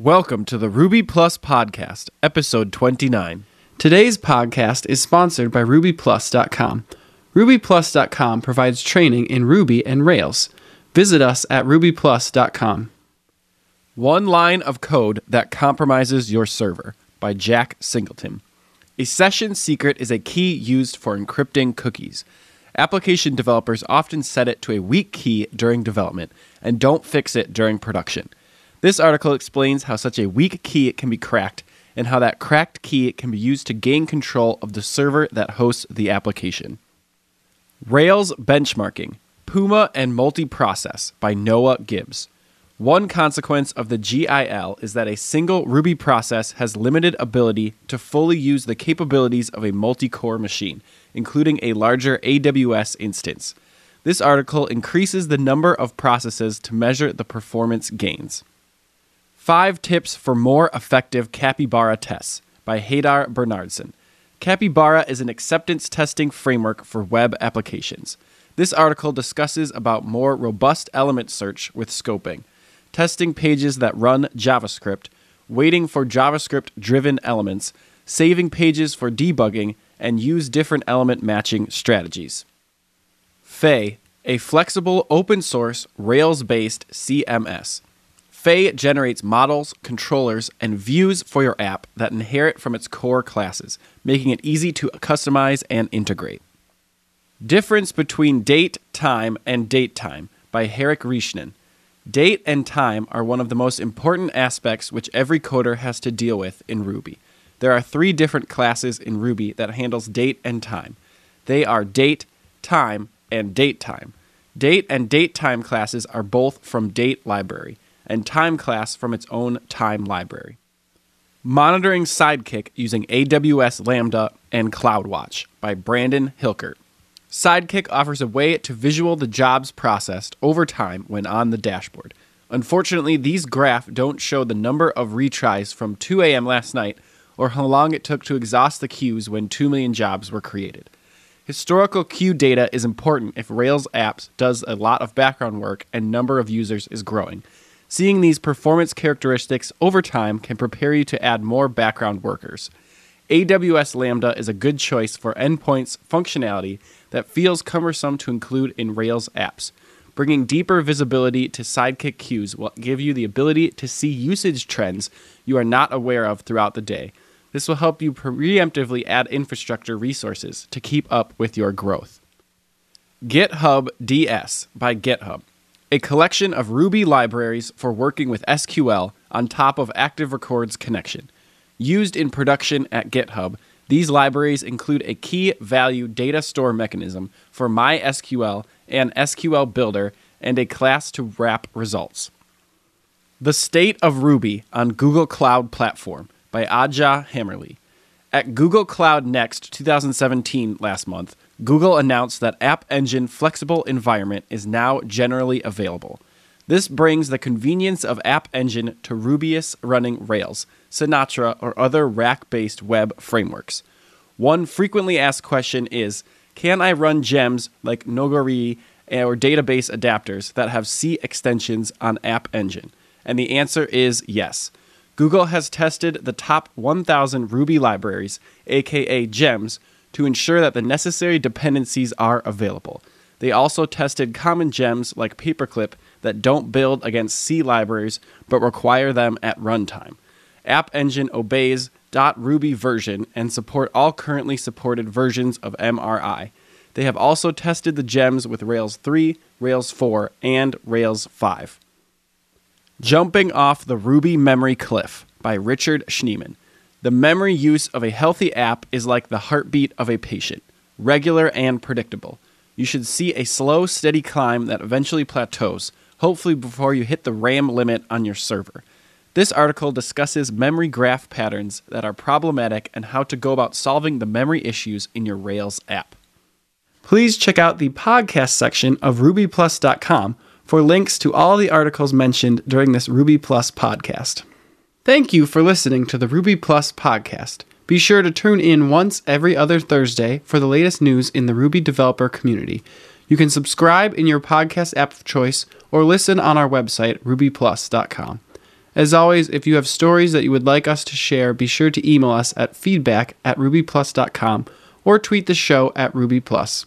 Welcome to the Ruby Plus Podcast, episode 29. Today's podcast is sponsored by RubyPlus.com. RubyPlus.com provides training in Ruby and Rails. Visit us at RubyPlus.com. One line of code that compromises your server by Jack Singleton. A session secret is a key used for encrypting cookies. Application developers often set it to a weak key during development and don't fix it during production. This article explains how such a weak key can be cracked and how that cracked key can be used to gain control of the server that hosts the application. Rails Benchmarking Puma and Multiprocess by Noah Gibbs. One consequence of the GIL is that a single Ruby process has limited ability to fully use the capabilities of a multi core machine, including a larger AWS instance. This article increases the number of processes to measure the performance gains. Five Tips for More Effective Capybara Tests by Hadar Bernardson. Capybara is an acceptance testing framework for web applications. This article discusses about more robust element search with scoping, testing pages that run JavaScript, waiting for JavaScript driven elements, saving pages for debugging, and use different element matching strategies. Fae, a flexible open source Rails based CMS. Fae generates models, controllers, and views for your app that inherit from its core classes, making it easy to customize and integrate. Difference between date, time, and date time by Herrick Rieschnen. Date and time are one of the most important aspects which every coder has to deal with in Ruby. There are three different classes in Ruby that handles date and time. They are date, time, and date time. Date and date time classes are both from date library and time class from its own time library. Monitoring Sidekiq using AWS Lambda and CloudWatch by Brandon Hilkert. Sidekiq offers a way to visual the jobs processed over time when on the dashboard. Unfortunately, these graphs don't show the number of retries from 2 a.m. last night or how long it took to exhaust the queues when 2 million jobs were created. Historical queue data is important if Rails apps does a lot of background work and number of users is growing. Seeing these performance characteristics over time can prepare you to add more background workers. AWS Lambda is a good choice for endpoints functionality that feels cumbersome to include in Rails apps. Bringing deeper visibility to Sidekiq queues will give you the ability to see usage trends you are not aware of throughout the day. This will help you preemptively add infrastructure resources to keep up with your growth. GitHub DS by GitHub a collection of Ruby libraries for working with SQL on top of Active Record's connection. Used in production at GitHub, these libraries include a key value data store mechanism for MySQL and SQL Builder and a class to wrap results. The State of Ruby on Google Cloud Platform by Aja Hammerly. At Google Cloud Next 2017 last month, Google announced that App Engine Flexible Environment is now generally available. This brings the convenience of App Engine to Rubyists running Rails, Sinatra, or other rack based web frameworks. One frequently asked question is Can I run gems like Nokogiri or database adapters that have C extensions on App Engine? And the answer is yes. Google has tested the top 1,000 Ruby libraries, aka gems, to ensure that the necessary dependencies are available. They also tested common gems like Paperclip that don't build against C libraries but require them at runtime. App Engine obeys .ruby version and support all currently supported versions of MRI. They have also tested the gems with Rails 3, Rails 4, and Rails 5. Jumping Off the Ruby Memory Cliff by Richard Schneeman. The memory use of a healthy app is like the heartbeat of a patient, regular and predictable. You should see a slow, steady climb that eventually plateaus, hopefully before you hit the RAM limit on your server. This article discusses memory graph patterns that are problematic and how to go about solving the memory issues in your Rails app. Please check out the podcast section of rubyplus.com for links to all the articles mentioned during this Ruby Plus podcast. Thank you for listening to the Ruby Plus podcast. Be sure to tune in once every other Thursday for the latest news in the Ruby developer community. You can subscribe in your podcast app of choice or listen on our website, rubyplus.com. As always, if you have stories that you would like us to share, be sure to email us at feedback at rubyplus.com or tweet the show at rubyplus.